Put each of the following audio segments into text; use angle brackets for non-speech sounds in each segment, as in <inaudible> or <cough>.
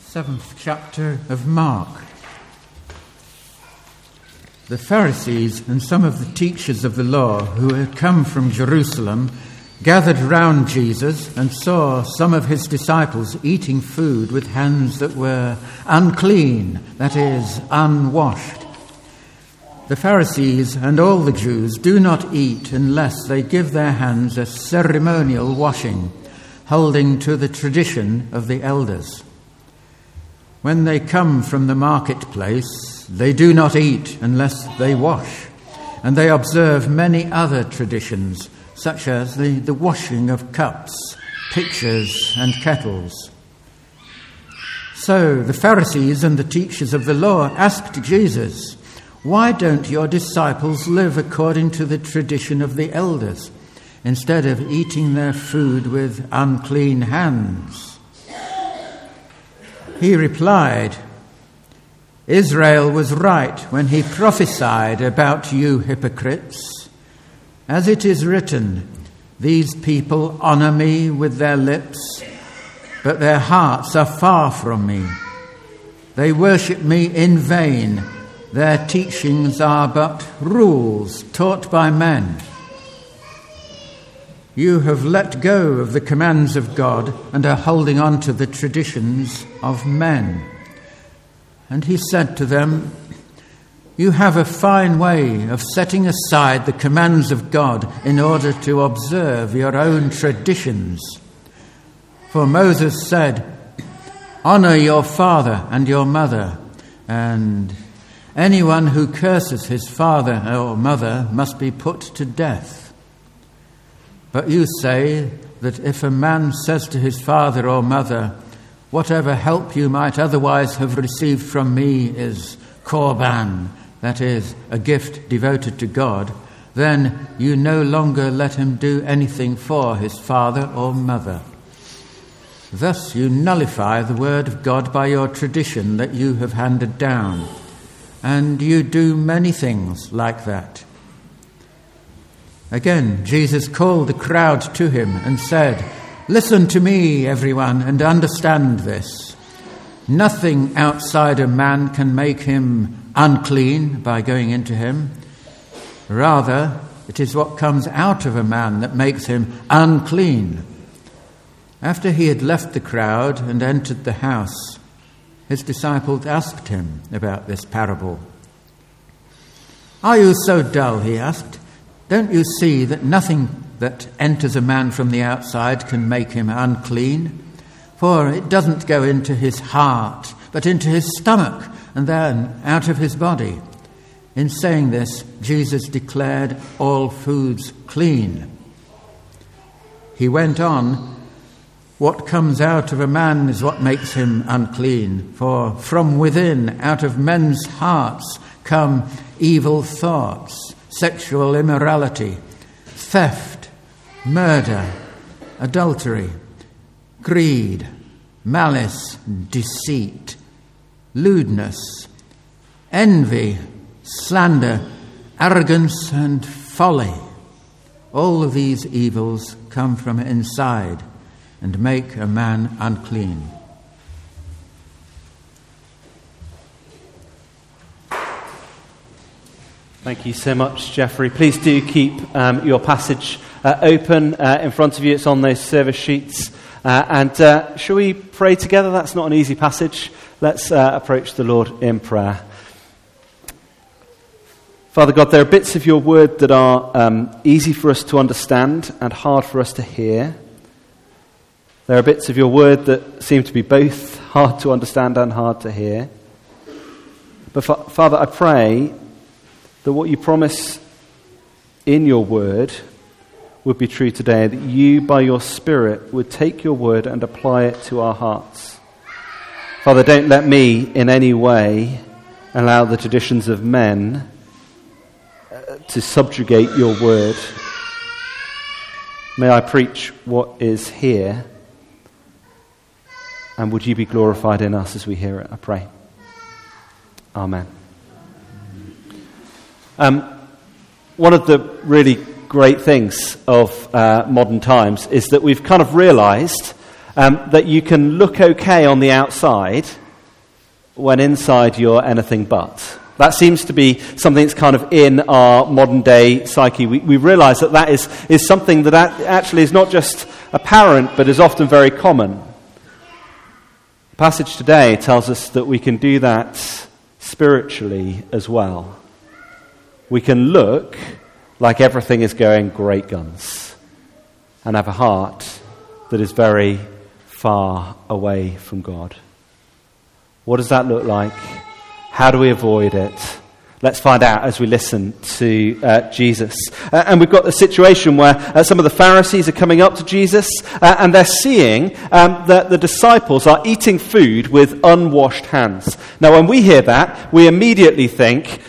seventh chapter of Mark. The Pharisees and some of the teachers of the law who had come from Jerusalem gathered round Jesus and saw some of his disciples eating food with hands that were unclean, that is, unwashed. The Pharisees and all the Jews do not eat unless they give their hands a ceremonial washing, holding to the tradition of the elders. When they come from the marketplace, they do not eat unless they wash, and they observe many other traditions, such as the, the washing of cups, pitchers, and kettles. So the Pharisees and the teachers of the law asked Jesus, why don't your disciples live according to the tradition of the elders instead of eating their food with unclean hands? He replied, Isaiah was right when he prophesied about you hypocrites. As it is written, these people honor me with their lips, but their hearts are far from me. They worship me in vain their teachings are but rules taught by men. You have let go of the commands of God and are holding on to the traditions of men. And he said to them, You have a fine way of setting aside the commands of God in order to observe your own traditions. For Moses said, Honor your father and your mother, and Anyone who curses his father or mother must be put to death. But you say that if a man says to his father or mother, Whatever help you might otherwise have received from me is korban, that is, a gift devoted to God, then you no longer let him do anything for his father or mother. Thus you nullify the word of God by your tradition that you have handed down. And you do many things like that. Again, Jesus called the crowd to him and said, Listen to me, everyone, and understand this. Nothing outside a man can make him unclean by going into him. Rather, it is what comes out of a man that makes him unclean. After he had left the crowd and entered the house, his disciples asked him about this parable. Are you so dull? he asked. Don't you see that nothing that enters a man from the outside can make him unclean? For it doesn't go into his heart, but into his stomach, and then out of his body. In saying this, Jesus declared all foods clean. He went on what comes out of a man is what makes him unclean, for from within, out of men's hearts, come evil thoughts, sexual immorality, theft, murder, adultery, greed, malice, deceit, lewdness, envy, slander, arrogance, and folly. All of these evils come from inside and make a man unclean. Thank you so much, Jeffrey. Please do keep um, your passage uh, open uh, in front of you. It's on those service sheets. Uh, and uh, shall we pray together? That's not an easy passage. Let's uh, approach the Lord in prayer. Father God, there are bits of your word that are um, easy for us to understand and hard for us to hear. There are bits of your word that seem to be both hard to understand and hard to hear. But Father, I pray that what you promise in your word would be true today, that you, by your Spirit, would take your word and apply it to our hearts. Father, don't let me in any way allow the traditions of men uh, to subjugate your word. May I preach what is here and would you be glorified in us as we hear it? I pray. Amen. Um, one of the really great things of uh, modern times is that we've kind of realized um, that you can look okay on the outside when inside you're anything but. That seems to be something that's kind of in our modern day psyche. We, we realize that that is, is something that actually is not just apparent, but is often very common. The passage today tells us that we can do that spiritually as well. We can look like everything is going great guns and have a heart that is very far away from God. What does that look like? How do we avoid it? Let's find out as we listen to uh, Jesus. Uh, and we've got the situation where uh, some of the Pharisees are coming up to Jesus uh, and they're seeing um, that the disciples are eating food with unwashed hands. Now, when we hear that, we immediately think,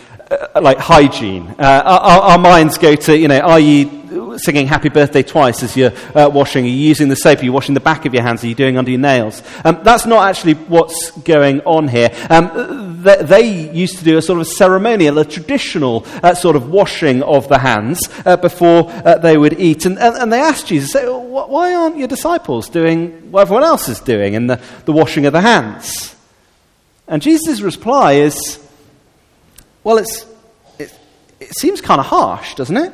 like hygiene. Uh, our, our, minds go to, you know, are you singing happy birthday twice as you're uh, washing? Are you using the soap? Are you washing the back of your hands? Are you doing under your nails? Um, that's not actually what's going on here. Um, they, they, used to do a sort of ceremonial, a traditional uh, sort of washing of the hands uh, before uh, they would eat. And, and, and, they asked Jesus, why aren't your disciples doing what everyone else is doing in the, the washing of the hands? And Jesus' reply is, well, it's, it, it seems kind of harsh, doesn't it?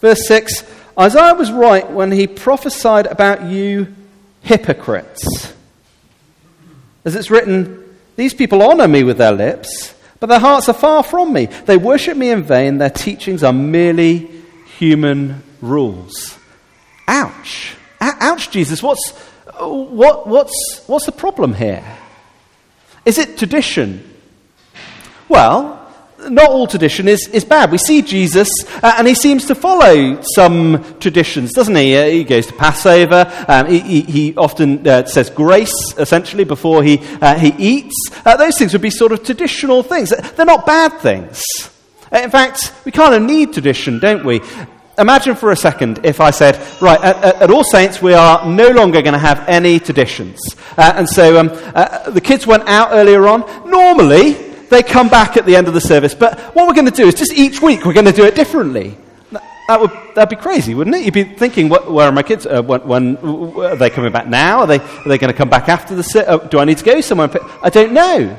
Verse 6 Isaiah was right when he prophesied about you hypocrites. As it's written, These people honor me with their lips, but their hearts are far from me. They worship me in vain. Their teachings are merely human rules. Ouch. Ouch, Jesus. What's, what, what's, what's the problem here? Is it tradition? Well, not all tradition is, is bad. We see Jesus, uh, and he seems to follow some traditions, doesn't he? Uh, he goes to Passover. Um, he, he, he, often uh, says grace, essentially, before he, uh, he eats. Uh, those things would be sort of traditional things. They're not bad things. Uh, in fact, we kind of need tradition, don't we? Imagine for a second if I said, right, at, at, All Saints, we are no longer going to have any traditions. and so um, the kids went out earlier on. Normally, they come back at the end of the service. But what we're going to do is just each week we're going to do it differently. That would that'd be crazy, wouldn't it? You'd be thinking, where are my kids? Uh, when, when, are they coming back now? Are they, are they going to come back after the service? Uh, do I need to go somewhere? I don't know.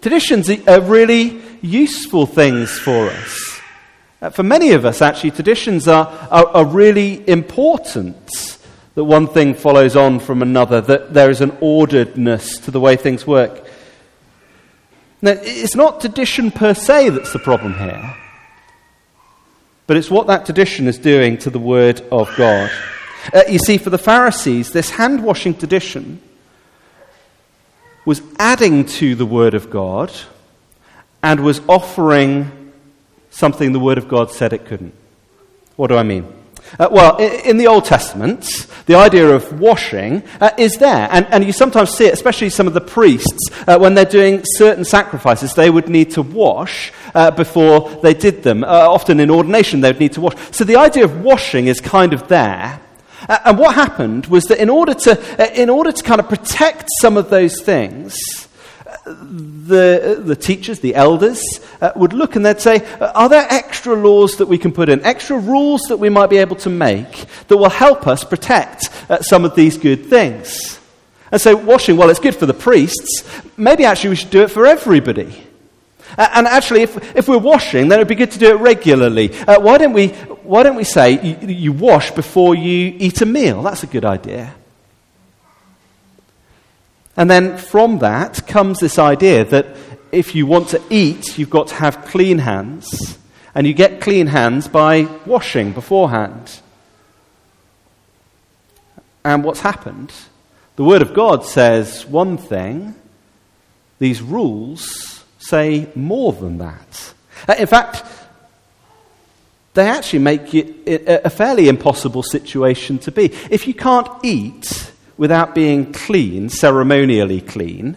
Traditions are really useful things for us. Uh, for many of us, actually, traditions are, are, are really important. That one thing follows on from another, that there is an orderedness to the way things work. Now, it's not tradition per se that's the problem here, but it's what that tradition is doing to the Word of God. Uh, you see, for the Pharisees, this hand washing tradition was adding to the Word of God and was offering something the Word of God said it couldn't. What do I mean? Uh, well, in the Old Testament, the idea of washing uh, is there. And, and you sometimes see it, especially some of the priests, uh, when they're doing certain sacrifices, they would need to wash uh, before they did them. Uh, often in ordination, they would need to wash. So the idea of washing is kind of there. Uh, and what happened was that in order, to, in order to kind of protect some of those things, the, the teachers, the elders, uh, would look and they'd say, Are there extra laws that we can put in, extra rules that we might be able to make that will help us protect uh, some of these good things? And so, washing, well, it's good for the priests. Maybe actually we should do it for everybody. Uh, and actually, if, if we're washing, then it would be good to do it regularly. Uh, why, don't we, why don't we say you, you wash before you eat a meal? That's a good idea. And then from that comes this idea that if you want to eat, you've got to have clean hands. And you get clean hands by washing beforehand. And what's happened? The Word of God says one thing, these rules say more than that. Uh, in fact, they actually make it a fairly impossible situation to be. If you can't eat, without being clean, ceremonially clean,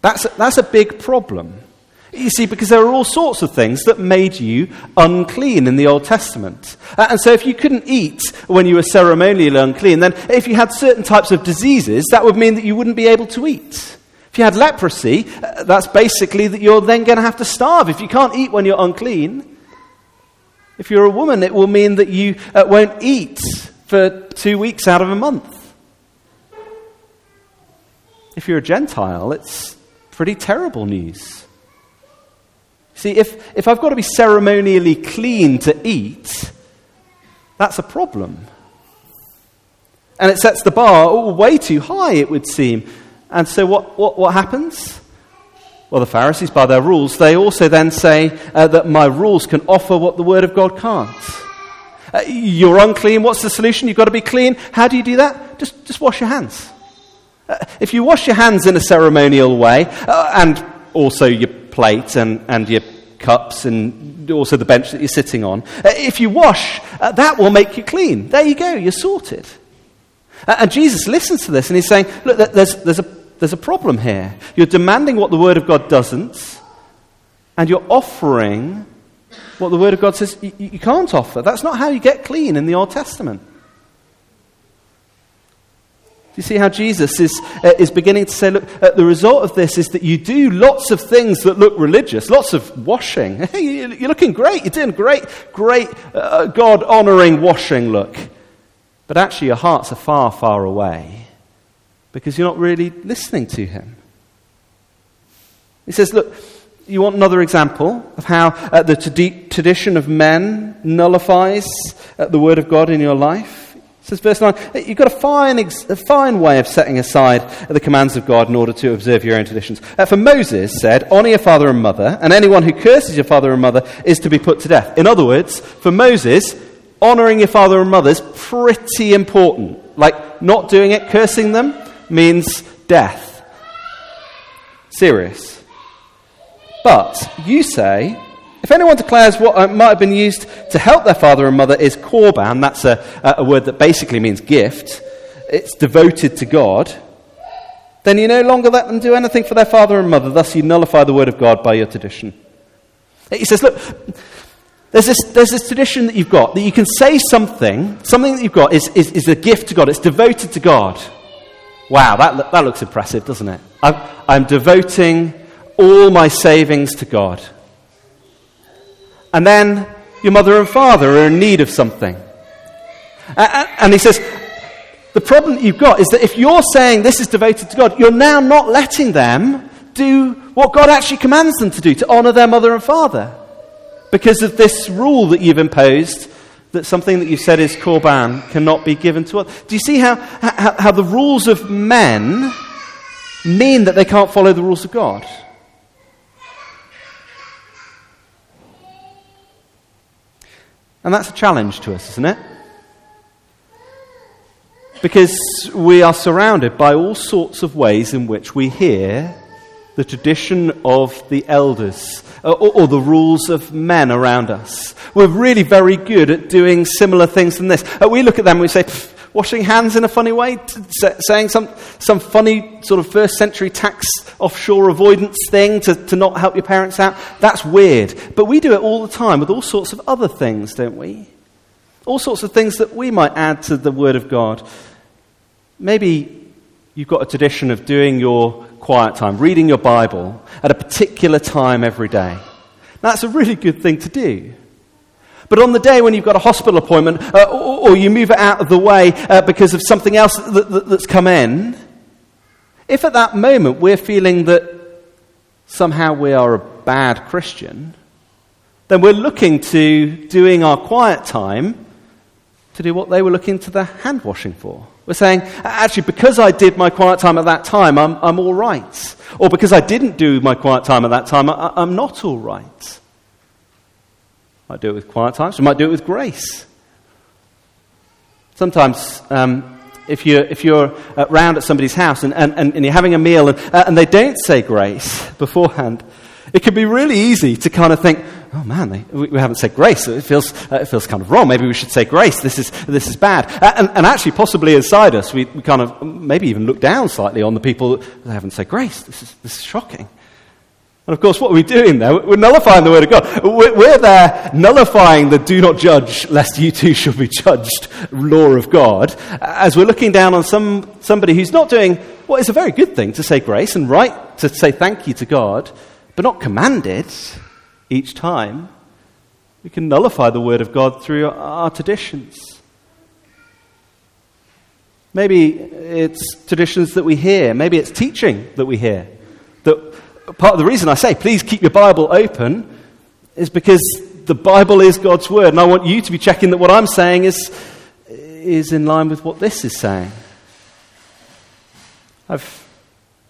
that's a, that's a big problem. You see, because there are all sorts of things that made you unclean in the Old Testament. Uh, and so, if you couldn't eat when you were ceremonially unclean, then if you had certain types of diseases, that would mean that you wouldn't be able to eat. If you had leprosy, uh, that's basically that you're then going to have to starve. If you can't eat when you're unclean, if you're a woman, it will mean that you uh, won't eat for two weeks out of a month. If you're a Gentile, it's pretty terrible news. See, if, if I've got to be ceremonially clean to eat, that's a problem. And it sets the bar oh, way too high, it would seem. And so what, what, what happens? Well, the Pharisees, by their rules, they also then say uh, that my rules can offer what the Word of God can't. Uh, you're unclean. What's the solution? You've got to be clean. How do you do that? Just, just wash your hands. Uh, if you wash your hands in a ceremonial way, uh, and also your plate and, and your cups and also the bench that you're sitting on, uh, if you wash, uh, that will make you clean. There you go, you're sorted. And Jesus listens to this and he's saying, Look, there's, there's, a, there's a problem here. You're demanding what the Word of God doesn't, and you're offering what the Word of God says you, you can't offer. That's not how you get clean in the Old Testament. Do you see how Jesus is, uh, is beginning to say, look, uh, the result of this is that you do lots of things that look religious, lots of washing. <laughs> You're looking great, you're doing great, great uh, God honoring washing look. But actually, your hearts are far, far away because you're not really listening to Him. He says, Look, you want another example of how uh, the tradition of men nullifies uh, the Word of God in your life? Says, verse 9, you've got a fine, a fine way of setting aside the commands of God in order to observe your own traditions. Uh, for Moses said, Honour your father and mother, and anyone who curses your father and mother is to be put to death. In other words, for Moses, honouring your father and mother is pretty important. Like, not doing it, cursing them, means death. Serious. But you say, if anyone declares what uh, might have been used to help their father and mother is korban, that's a, a word that basically means gift, it's devoted to God, then you no longer let them do anything for their father and mother. Thus, you nullify the word of God by your tradition. He says, Look, there's this, there's this tradition that you've got that you can say something, something that you've got is, is, is a gift to God, it's devoted to God. Wow, that, that looks impressive, doesn't it? I'm, I'm devoting all my savings to God. And then your mother and father are in need of something. And he says, the problem that you've got is that if you're saying this is devoted to God, you're now not letting them do what God actually commands them to do, to honor their mother and father because of this rule that you've imposed that something that you said is korban cannot be given to others. Do you see how, how, how the rules of men mean that they can't follow the rules of God? And that's a challenge to us, isn't it? Because we are surrounded by all sorts of ways in which we hear the tradition of the elders uh, or, or, the rules of men around us. We're really very good at doing similar things than this. Uh, we look at them and we say, washing hands in a funny way, saying some, some funny sort of first century tax offshore avoidance thing to, to not help your parents out. That's weird. But we do it all the time with all sorts of other things, don't we? All sorts of things that we might add to the Word of God. Maybe you've got a tradition of doing your quiet time, reading your Bible at a particular time every day. That's a really good thing to do. But on the day when you've got a hospital appointment uh, or, or, you move it out of the way uh, because of something else that, that, that's come in, if at that moment we're feeling that somehow we are a bad Christian, then we're looking to doing our quiet time to do what they were looking to the hand washing for. We're saying, actually, because I did my quiet time at that time, I'm, I'm all right. Or because I didn't do my quiet time at that time, I, I'm not all right. Might do it with quiet times, we might do it with grace. Sometimes, um, if you're, if you're around at somebody's house and, and, and you're having a meal and, uh, and they don't say grace <laughs> beforehand, it can be really easy to kind of think, oh man, they, we, we, haven't said grace. It feels, uh, it feels kind of wrong. Maybe we should say grace. This is, this is bad. Uh, and, and, actually, possibly inside us, we, we, kind of maybe even look down slightly on the people that haven't said grace. This is, this is shocking. And of course, what are we doing there? We're nullifying the Word of God. We're, there nullifying the do not judge, lest you too shall be judged law of God, as we're looking down on some, somebody who's not doing what is a very good thing to say grace and right to say thank you to God, but not commanded each time, we can nullify the Word of God through our traditions. Maybe it's traditions that we hear. Maybe it's teaching that we hear. That part of the reason I say, please keep your Bible open, is because the Bible is God's Word, and I want you to be checking that what I'm saying is, is in line with what this is saying. I've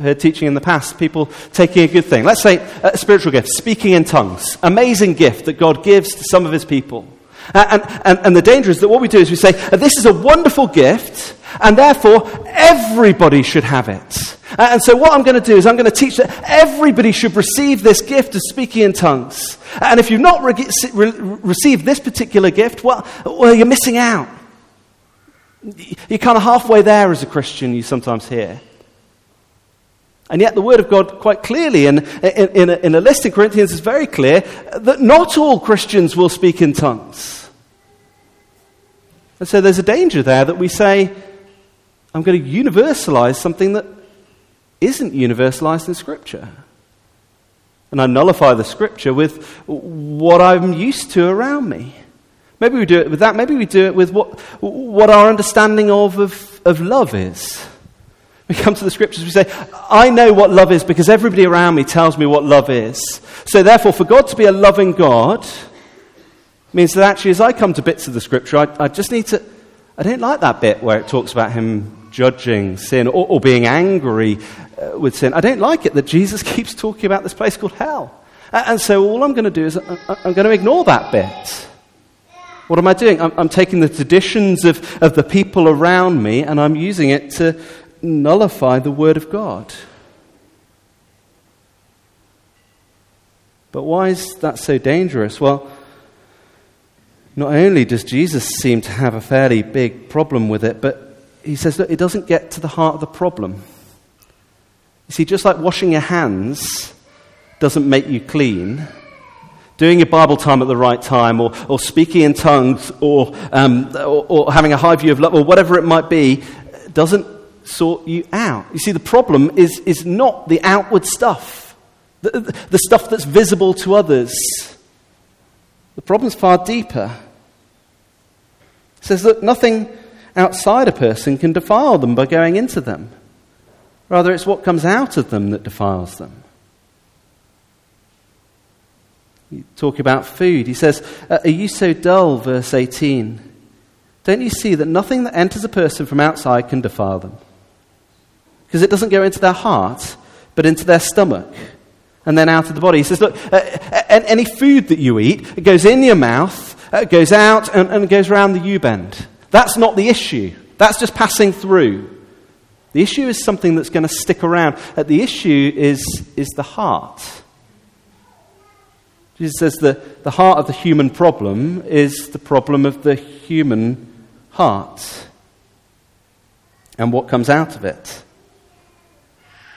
heard teaching in the past, people taking a good thing. Let's say a spiritual gift, speaking in tongues. Amazing gift that God gives to some of his people. Uh, and, and, and the danger is that what we do is we say, uh, this is a wonderful gift, and therefore everybody should have it. Uh, and so what I'm going to do is I'm going to teach that everybody should receive this gift of speaking in tongues. Uh, and if you've not re- re- received this particular gift, well, well, you're missing out. You're kind of halfway there as a Christian, you sometimes hear. And yet, the Word of God, quite clearly, in, in, in, a, in a list in Corinthians, is very clear that not all Christians will speak in tongues. And so there's a danger there that we say, I'm going to universalize something that isn't universalized in Scripture. And I nullify the Scripture with what I'm used to around me. Maybe we do it with that. Maybe we do it with what, what our understanding of, of, of love is. We come to the scriptures, we say, I know what love is because everybody around me tells me what love is. So, therefore, for God to be a loving God means that actually, as I come to bits of the scripture, I, I just need to. I don't like that bit where it talks about him judging sin or, or being angry uh, with sin. I don't like it that Jesus <laughs> keeps talking about this place called hell. And, and so, all I'm going to do is I, I'm going to ignore that bit. What am I doing? I'm, I'm taking the traditions of, of the people around me and I'm using it to nullify the Word of God. But why is that so dangerous? Well, not only does Jesus seem to have a fairly big problem with it, but he says that it doesn't get to the heart of the problem. You see, just like washing your hands doesn't make you clean, doing your Bible time at the right time, or, or speaking in tongues, or, um, or, or having a high view of love, or whatever it might be, doesn't sort you out. You see, the problem is, is not the outward stuff, the, the stuff that's visible to others. The problem's far deeper. It says that nothing outside a person can defile them by going into them. Rather, it's what comes out of them that defiles them. You talk about food. He says, Are you so dull? Verse 18. Don't you see that nothing that enters a person from outside can defile them? because it doesn't go into their heart, but into their stomach and then out of the body. He says, Look, uh, uh any food that you eat, it goes in your mouth, it goes out, and, and goes around the U bend. That's not the issue. That's just passing through. The issue is something that's going to stick around. Uh, the issue is, is the heart. Jesus says the, the heart of the human problem is the problem of the human heart and what comes out of it.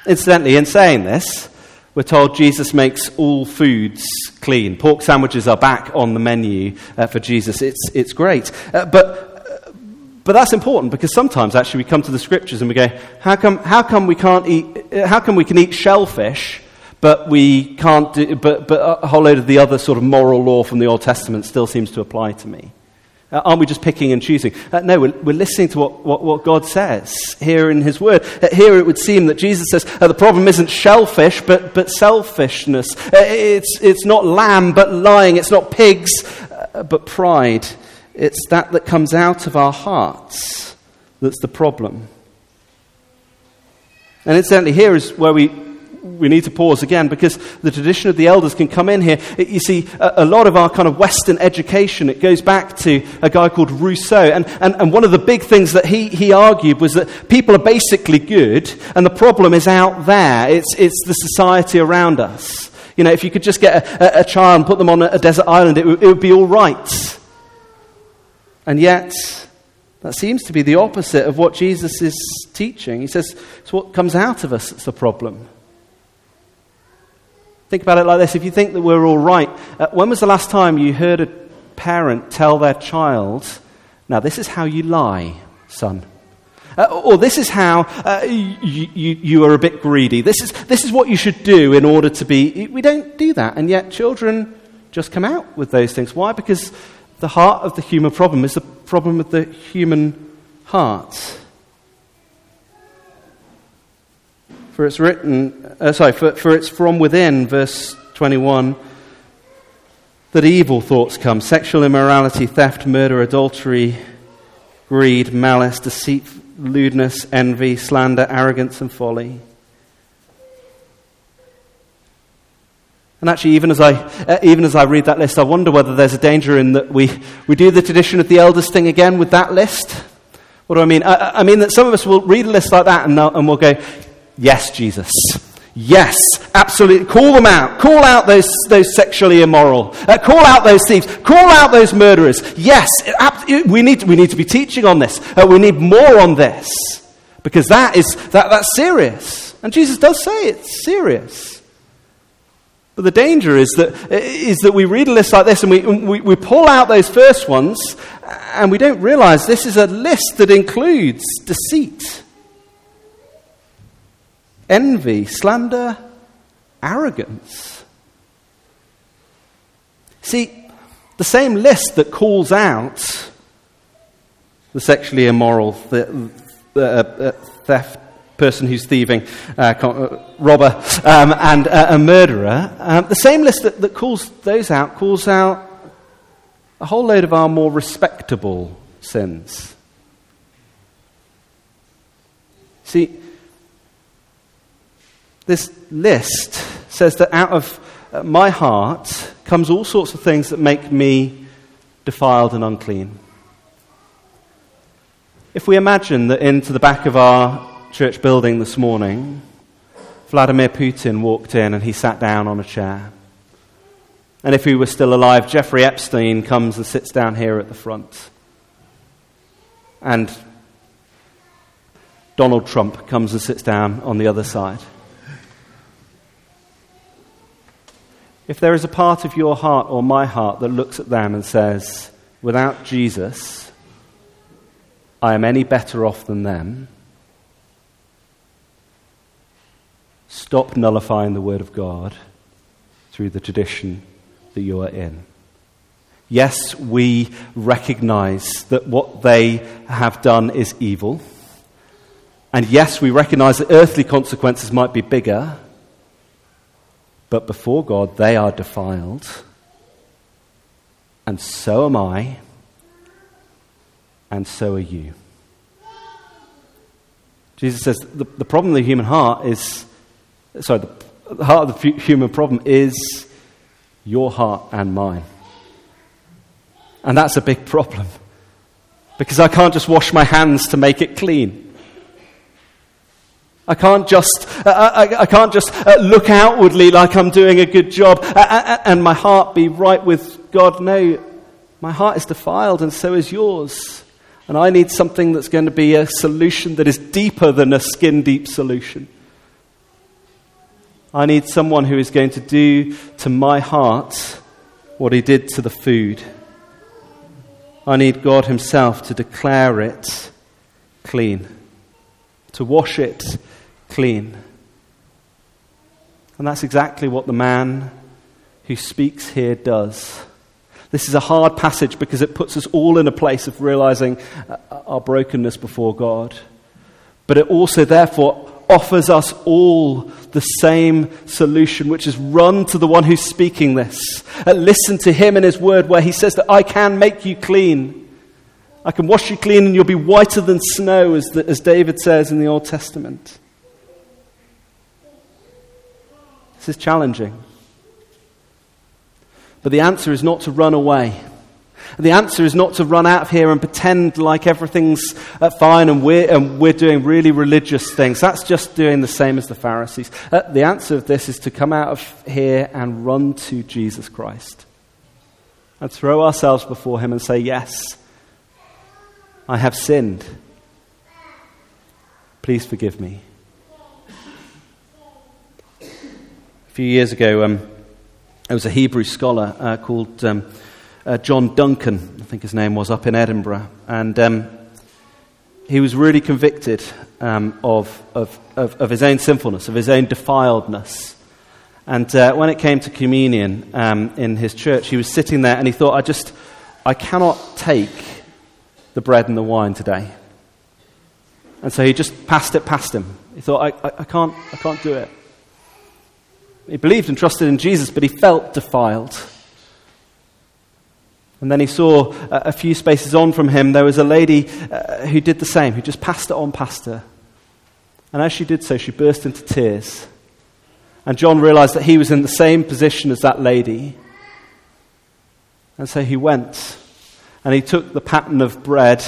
Incidentally, in saying this, we're told Jesus makes all foods clean. Pork sandwiches are back on the menu uh, for Jesus. It's, it's great. Uh, but, but that's important because sometimes actually we come to the scriptures and we go, how come, how come we can't eat, how come we can eat shellfish, but we can't do, but, but a whole load of the other sort of moral law from the Old Testament still seems to apply to me? Uh, aren't we just picking and choosing? Uh, no, we're, we're, listening to what, what, what, God says here in His Word. Uh, here it would seem that Jesus says uh, the problem isn't shellfish, but, but selfishness. Uh, it's, it's not lamb, but lying. It's not pigs, uh, but pride. It's that that comes out of our hearts that's the problem. And incidentally, here is where we we need to pause again because the tradition of the elders can come in here. It, you see, a, a, lot of our kind of Western education, it goes back to a guy called Rousseau. And, and, and one of the big things that he, he argued was that people are basically good, and the problem is out there. It's, it's the society around us. You know, if you could just get a, a, a child and put them on a, desert island, it, w- it would be all right. And yet, that seems to be the opposite of what Jesus is teaching. He says it's what comes out of us that's the problem. Think about it like this if you think that we're all right, uh, when was the last time you heard a parent tell their child, now this is how you lie, son? Uh, or this is how uh, you, you, you, are a bit greedy. This is, this is what you should do in order to be. We don't do that. And yet, children just come out with those things. Why? Because the heart of the human problem is the problem of the human heart. For it's written, uh, sorry, for, for it's from within, verse 21, that evil thoughts come sexual immorality, theft, murder, adultery, greed, malice, deceit, lewdness, envy, slander, arrogance, and folly. And actually, even as, I, uh, even as I read that list, I wonder whether there's a danger in that we, we do the tradition of the elders thing again with that list. What do I mean? I, I mean that some of us will read a list like that and, and we'll go, Yes, Jesus. Yes, absolutely. Call them out. Call out those, those sexually immoral. Uh, call out those thieves. Call out those murderers. Yes, it, we, need, we need to be teaching on this. Uh, we need more on this. Because that is, that, that's serious. And Jesus does say it's serious. But the danger is that, is that we read a list like this and we, we, we pull out those first ones and we don't realize this is a list that includes deceit envy, slander, arrogance. See, the same list that calls out the sexually immoral, the, the uh, uh, theft, person who's thieving, uh, uh robber, um, and uh, a murderer, um, the same list that, that calls those out calls out a whole load of our more respectable sins. See, this list says that out of uh, my heart comes all sorts of things that make me defiled and unclean. If we imagine that into the back of our church building this morning, Vladimir Putin walked in and he sat down on a chair. And if he were still alive, Jeffrey Epstein comes and sits down here at the front. And Donald Trump comes and sits down on the other side. If there is a part of your heart or my heart that looks at them and says, without Jesus, I am any better off than them, stop nullifying the Word of God through the tradition that you are in. Yes, we recognize that what they have done is evil. And yes, we recognize that earthly consequences might be bigger. But before God, they are defiled. And so am I. And so are you. Jesus says the, the problem of the human heart is, sorry, the, heart of the human problem is your heart and mine. And that's a big problem. Because I can't just wash my hands to make it clean. I can't just, uh, uh, I, I, can't just uh, look outwardly like I'm doing a good job uh, uh, and my heart be right with God. No, my heart is defiled and so is yours. And I need something that's going to be a solution that is deeper than a skin deep solution. I need someone who is going to do to my heart what he did to the food. I need God Himself to declare it clean, to wash it clean. And that's exactly what the man who speaks here does. This is a hard passage because it puts us all in a place of realizing our brokenness before God. But it also, therefore, offers us all the same solution, which is run to the one who's speaking this. Uh, listen to him in his word where he says that I can make you clean. I can wash you clean and you'll be whiter than snow, as, the, as David says in the Old Testament. This is challenging. But the answer is not to run away. The answer is not to run out of here and pretend like everything's uh, fine and we're, and we're doing really religious things. That's just doing the same as the Pharisees. Uh, the answer of this is to come out of here and run to Jesus Christ and throw ourselves before Him and say, Yes, I have sinned. Please forgive me. A few years ago, um, there was a Hebrew scholar uh, called um, uh, John Duncan, I think his name was, up in Edinburgh. And um, he was really convicted um, of, of, of, of, his own sinfulness, of his own defiledness. And uh, when it came to communion um, in his church, he was sitting there and he thought, I just, I cannot take the bread and the wine today. And so he just passed it past him. He thought, I, I, I, can't, I can't do it. He believed and trusted in Jesus, but he felt defiled. And then he saw a, few spaces on from him, there was a lady uh, who did the same, who just passed it on past her. And as she did so, she burst into tears. And John realized that he was in the same position as that lady. And so he went and he took the paten of bread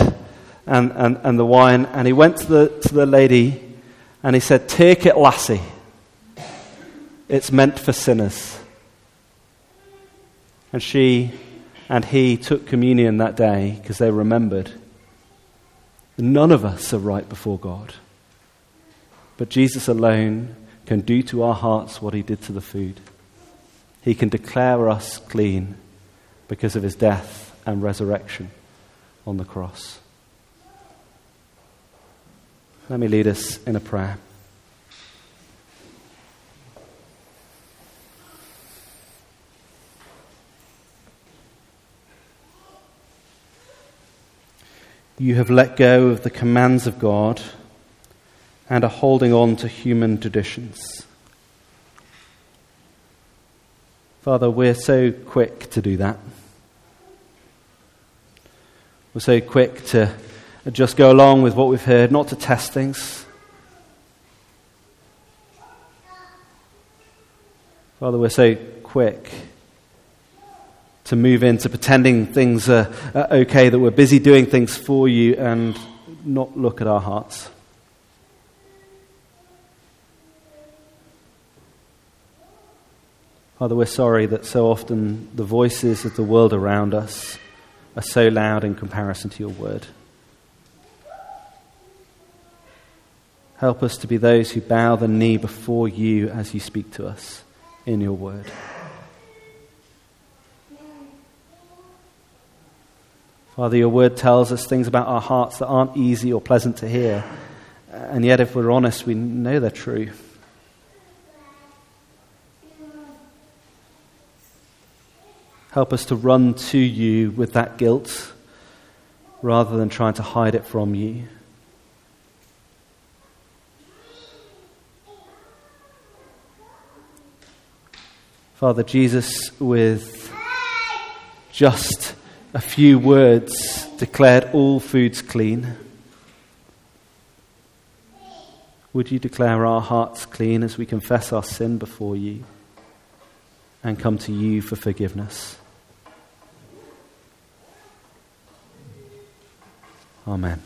and, and, and the wine and he went to the, to the lady and he said, Take it, lassie. It's meant for sinners. And she and he took communion that day because they remembered. None of us are right before God. But Jesus alone can do to our hearts what he did to the food. He can declare us clean because of his death and resurrection on the cross. Let me lead us in a prayer. You have let go of the commands of God and are holding on to human traditions. Father, we're so quick to do that. We're so quick to just go along with what we've heard, not to test things. Father, we're so quick to move into pretending things are, are okay, that we're busy doing things for you and not look at our hearts. Father, we're sorry that so often the voices of the world around us are so loud in comparison to your word. Help us to be those who bow the knee before you as you speak to us in your word. Father, your word tells us things about our hearts that aren't easy or pleasant to hear. And yet, if we're honest, we know they're true. Help us to run to you with that guilt rather than trying to hide it from you. Father Jesus, with just a few words, declared all foods clean. Would you declare our hearts clean as we confess our sin before you and come to you for forgiveness? Amen.